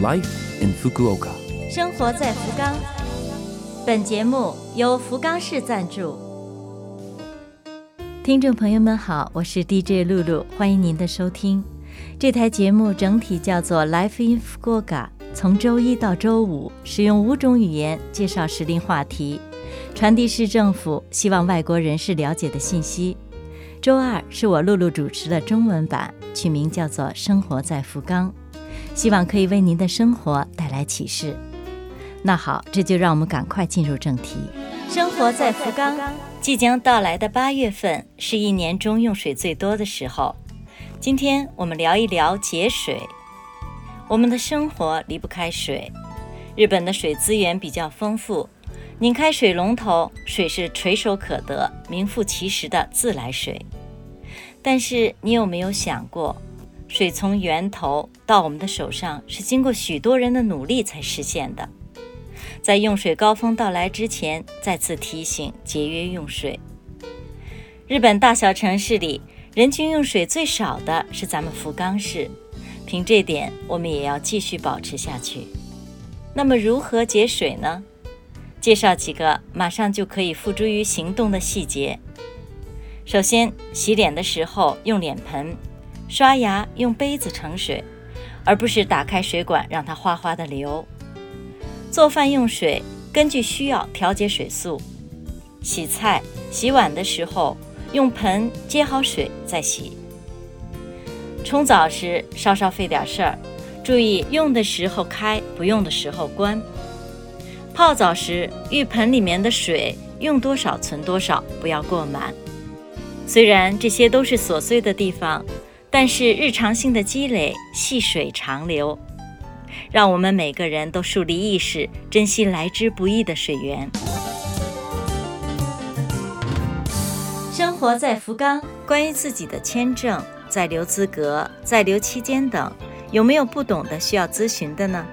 Life in Fukuoka。生活在福冈。本节目由福冈市赞助。听众朋友们好，我是 DJ 露露，欢迎您的收听。这台节目整体叫做 Life in Fukuoka，从周一到周五，使用五种语言介绍时令话题，传递市政府希望外国人士了解的信息。周二是我露露主持的中文版，取名叫做《生活在福冈》，希望可以为您的生活带来启示。那好，这就让我们赶快进入正题。生活在福冈，即将到来的八月份是一年中用水最多的时候。今天我们聊一聊节水。我们的生活离不开水，日本的水资源比较丰富，拧开水龙头，水是垂手可得、名副其实的自来水。但是你有没有想过，水从源头到我们的手上是经过许多人的努力才实现的？在用水高峰到来之前，再次提醒节约用水。日本大小城市里，人均用水最少的是咱们福冈市，凭这点，我们也要继续保持下去。那么，如何节水呢？介绍几个马上就可以付诸于行动的细节。首先，洗脸的时候用脸盆，刷牙用杯子盛水，而不是打开水管让它哗哗的流。做饭用水，根据需要调节水速。洗菜、洗碗的时候，用盆接好水再洗。冲澡时稍稍费点事儿，注意用的时候开，不用的时候关。泡澡时，浴盆里面的水用多少存多少，不要过满。虽然这些都是琐碎的地方，但是日常性的积累，细水长流。让我们每个人都树立意识，珍惜来之不易的水源。生活在福冈，关于自己的签证、在留资格、在留期间等，有没有不懂的需要咨询的呢？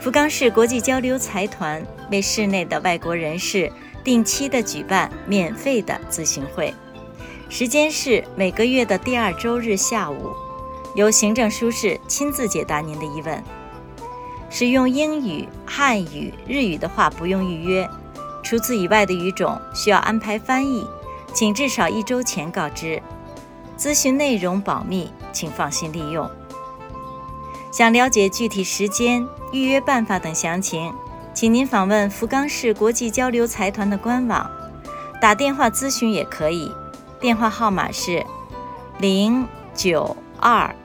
福冈市国际交流财团为市内的外国人士定期的举办免费的咨询会，时间是每个月的第二周日下午，由行政书士亲自解答您的疑问。使用英语、汉语、日语的话不用预约，除此以外的语种需要安排翻译，请至少一周前告知。咨询内容保密，请放心利用。想了解具体时间、预约办法等详情，请您访问福冈市国际交流财团的官网，打电话咨询也可以，电话号码是零九二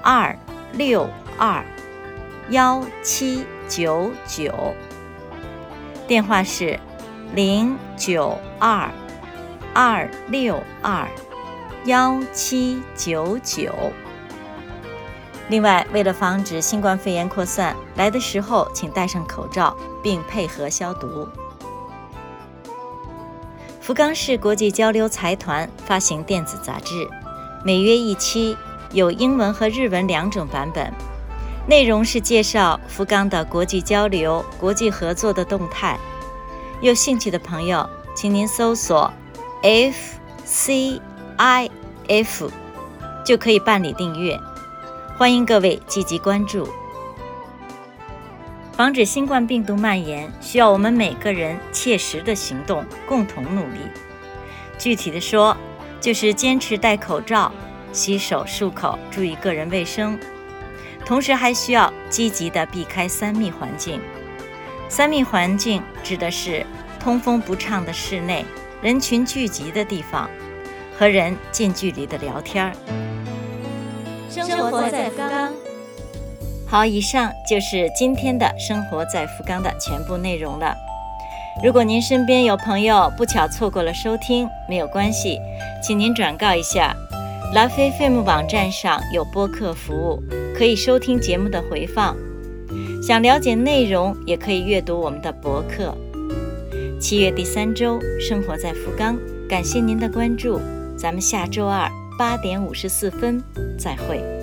二六二。幺七九九，电话是零九二二六二幺七九九。另外，为了防止新冠肺炎扩散，来的时候请戴上口罩，并配合消毒。福冈市国际交流财团发行电子杂志，每月一期，有英文和日文两种版本。内容是介绍福冈的国际交流、国际合作的动态。有兴趣的朋友，请您搜索 “FCIF” 就可以办理订阅。欢迎各位积极关注。防止新冠病毒蔓延，需要我们每个人切实的行动，共同努力。具体的说，就是坚持戴口罩、洗手漱口，注意个人卫生。同时还需要积极的避开三密环境。三密环境指的是通风不畅的室内、人群聚集的地方和人近距离的聊天儿。生活在福冈。好，以上就是今天的生活在福冈的全部内容了。如果您身边有朋友不巧错过了收听，没有关系，请您转告一下。拉菲 FM 网站上有播客服务，可以收听节目的回放。想了解内容，也可以阅读我们的博客。七月第三周，生活在福冈，感谢您的关注，咱们下周二八点五十四分再会。